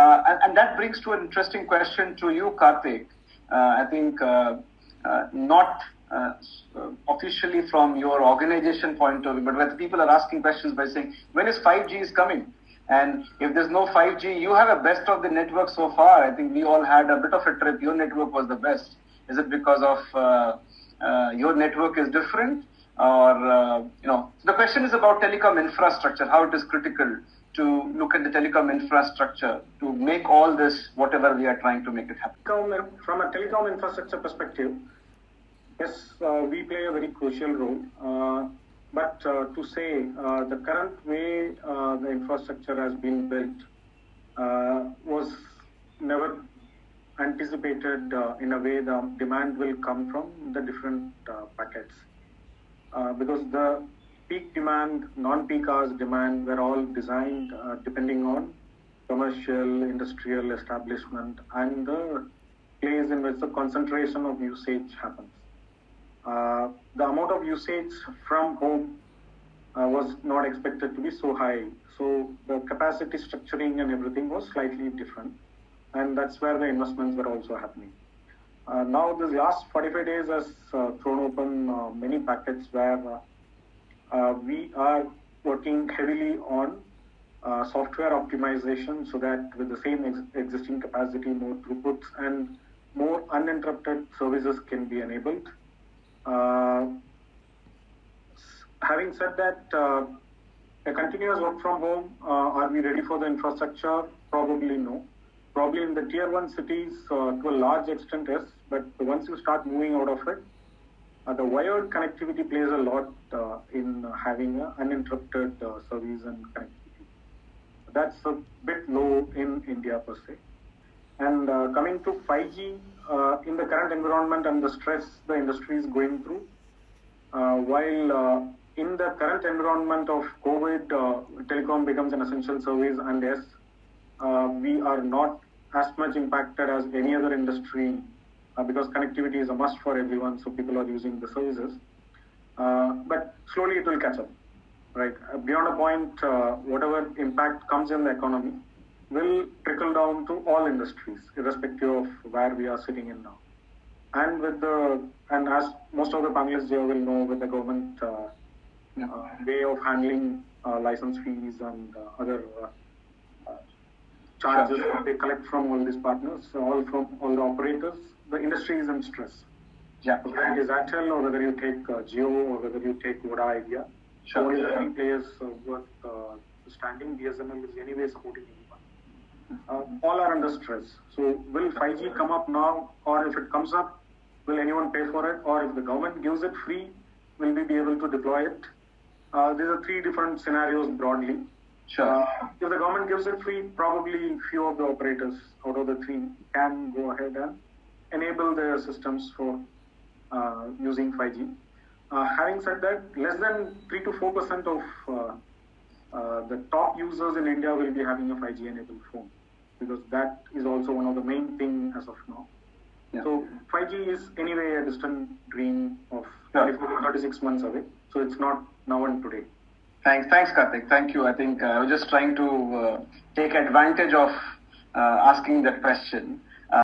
Uh, and, and, that brings to an interesting question to you, Karthik. Uh, I think uh, uh not uh, officially from your organization point of view, but when people are asking questions by saying, when is 5G is coming? And if there's no 5G, you have a best of the network so far. I think we all had a bit of a trip. Your network was the best. Is it because of uh, your network is different? Or, you know, the question is about telecom infrastructure, how it is critical to look at the telecom infrastructure to make all this whatever we are trying to make it happen? From a telecom infrastructure perspective, yes, uh, we play a very crucial role. Uh, but uh, to say uh, the current way uh, the infrastructure has been built uh, was never anticipated in a way the demand will come from the different packets. because the peak demand, non-peak hours demand were all designed uh, depending on commercial, industrial establishment and the place in which the concentration of usage happens. Uh, the amount of usage from home uh, was not expected to be so high. So the capacity structuring and everything was slightly different. And that's where the investments were also happening. Uh, now, the last 45 days has uh, thrown open uh, many packets where uh, we are working heavily on uh, software optimization so that with the same ex- existing capacity, more throughputs and more uninterrupted services can be enabled. Uh, having said that, uh, a continuous work from home, uh, are we ready for the infrastructure? Probably no. Probably in the tier one cities, uh, to a large extent, yes. But once you start moving out of it, the wired connectivity plays a lot having uninterrupted uh, service and connectivity. That's a bit low in India per se. And uh, coming to 5G, uh, in the current environment and the stress the industry is going through, uh, while in the current environment of COVID, telecom becomes an essential service, and yes, we are not as much impacted as any other industry uh, because connectivity is a must for everyone, so people are using the services. Uh, but slowly it will catch up, right? Uh, beyond a point, uh, whatever impact comes in the economy will trickle down to all industries, irrespective of where we are sitting in now. And with the and as most of the panelists here will know, with the government uh, yeah. way of handling license fees and other charges sure. that they collect from all these partners, all from all the operators, the industry is in stress. Yeah. Whether it is Airtel or whether you take uh, Jio or whether you take Voda Idea. Sure. Only the three players uh, worth uh, standing. BSNL is anyway supporting anyone. Uh, all are under stress. So will 5G come up now or if it comes up, will anyone pay for it? Or if the government gives it free, will we be able to deploy it? Uh, these are three different scenarios broadly. Sure. Uh, if the government gives it free, probably few of the operators out of the three can go ahead and enable their systems for uh, using 5G. Uh, having said that, less than 3 to 4 percent of uh, uh, the top users in India will be having a 5G enabled phone because that is also one of the main thing as of now. Yeah. So 5G is anyway a distant dream of yeah. 36 months away. So it's not now and today. Thanks, thanks, Karthik. Thank you. I think uh, I was just trying to uh, take advantage of uh, asking that question.